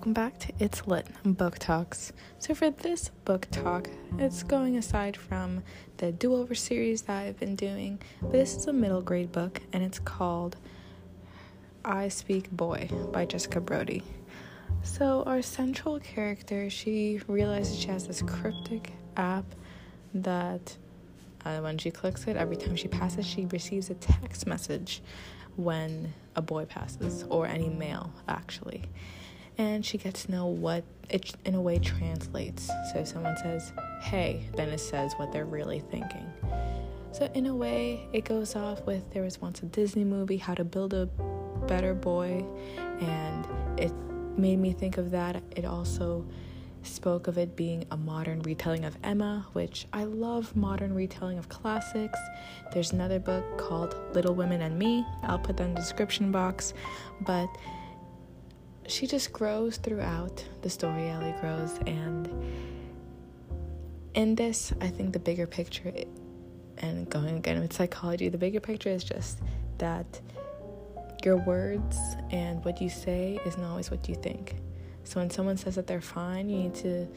welcome back to It's Lit Book Talks. So, for this book talk, it's going aside from the do over series that I've been doing, but this is a middle grade book and it's called I Speak Boy by Jessica Brody. So, our central character, she realizes she has this cryptic app that uh, when she clicks it, every time she passes, she receives a text message when a boy passes, or any male actually and she gets to know what it in a way translates. So if someone says, hey, then it says what they're really thinking. So in a way, it goes off with there was once a Disney movie, How to Build a Better Boy, and it made me think of that. It also spoke of it being a modern retelling of Emma, which I love modern retelling of classics. There's another book called Little Women and Me. I'll put that in the description box, but she just grows throughout the story. Ellie grows, and in this, I think the bigger picture, and going again with psychology, the bigger picture is just that your words and what you say is not always what you think. So when someone says that they're fine, you need to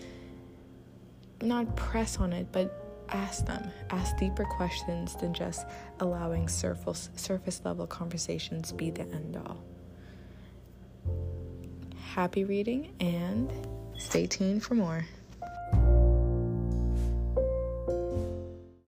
not press on it, but ask them. Ask deeper questions than just allowing surface surface level conversations be the end all happy reading and stay tuned for more.